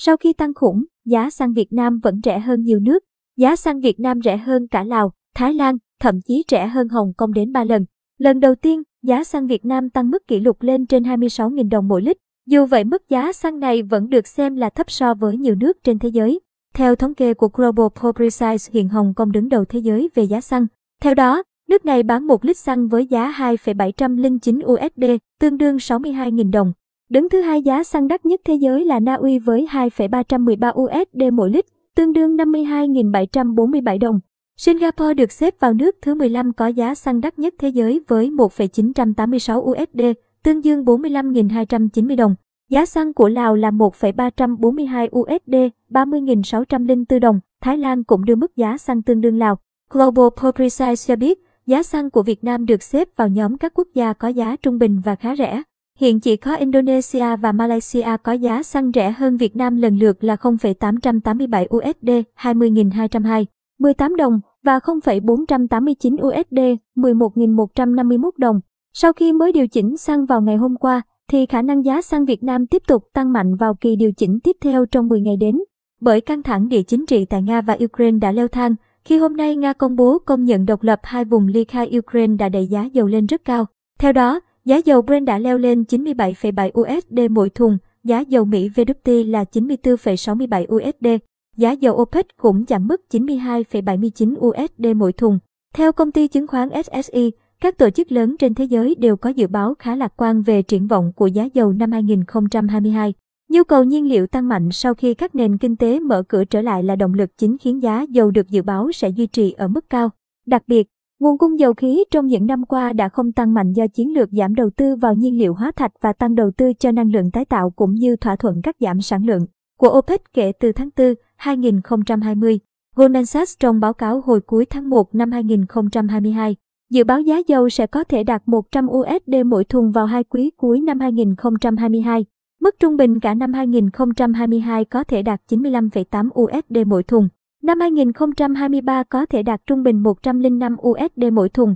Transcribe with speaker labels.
Speaker 1: Sau khi tăng khủng, giá xăng Việt Nam vẫn rẻ hơn nhiều nước. Giá xăng Việt Nam rẻ hơn cả Lào, Thái Lan, thậm chí rẻ hơn Hồng Kông đến 3 lần. Lần đầu tiên, giá xăng Việt Nam tăng mức kỷ lục lên trên 26.000 đồng mỗi lít. Dù vậy mức giá xăng này vẫn được xem là thấp so với nhiều nước trên thế giới. Theo thống kê của Global Publicize hiện Hồng Kông đứng đầu thế giới về giá xăng. Theo đó, nước này bán 1 lít xăng với giá 2,709 USD, tương đương 62.000 đồng. Đứng thứ hai giá xăng đắt nhất thế giới là Na Uy với 2,313 USD mỗi lít, tương đương 52.747 đồng. Singapore được xếp vào nước thứ 15 có giá xăng đắt nhất thế giới với 1,986 USD, tương đương 45.290 đồng. Giá xăng của Lào là 1,342 USD, 30.604 đồng. Thái Lan cũng đưa mức giá xăng tương đương Lào. Global Publicize cho biết, giá xăng của Việt Nam được xếp vào nhóm các quốc gia có giá trung bình và khá rẻ. Hiện chỉ có Indonesia và Malaysia có giá xăng rẻ hơn Việt Nam lần lượt là 0,887 USD, 20.202, 18 đồng và 0,489 USD, 11.151 đồng. Sau khi mới điều chỉnh xăng vào ngày hôm qua, thì khả năng giá xăng Việt Nam tiếp tục tăng mạnh vào kỳ điều chỉnh tiếp theo trong 10 ngày đến. Bởi căng thẳng địa chính trị tại Nga và Ukraine đã leo thang, khi hôm nay Nga công bố công nhận độc lập hai vùng ly khai Ukraine đã đẩy giá dầu lên rất cao. Theo đó, giá dầu Brent đã leo lên 97,7 USD mỗi thùng, giá dầu Mỹ WT là 94,67 USD. Giá dầu OPEC cũng giảm mức 92,79 USD mỗi thùng. Theo công ty chứng khoán SSI, các tổ chức lớn trên thế giới đều có dự báo khá lạc quan về triển vọng của giá dầu năm 2022. Nhu cầu nhiên liệu tăng mạnh sau khi các nền kinh tế mở cửa trở lại là động lực chính khiến giá dầu được dự báo sẽ duy trì ở mức cao. Đặc biệt, nguồn cung dầu khí trong những năm qua đã không tăng mạnh do chiến lược giảm đầu tư vào nhiên liệu hóa thạch và tăng đầu tư cho năng lượng tái tạo cũng như thỏa thuận cắt giảm sản lượng của OPEC kể từ tháng 4, 2020. Goldman Sachs trong báo cáo hồi cuối tháng 1 năm 2022 dự báo giá dầu sẽ có thể đạt 100 USD mỗi thùng vào hai quý cuối năm 2022. Mức trung bình cả năm 2022 có thể đạt 95,8 USD mỗi thùng. Năm 2023 có thể đạt trung bình 105 USD mỗi thùng.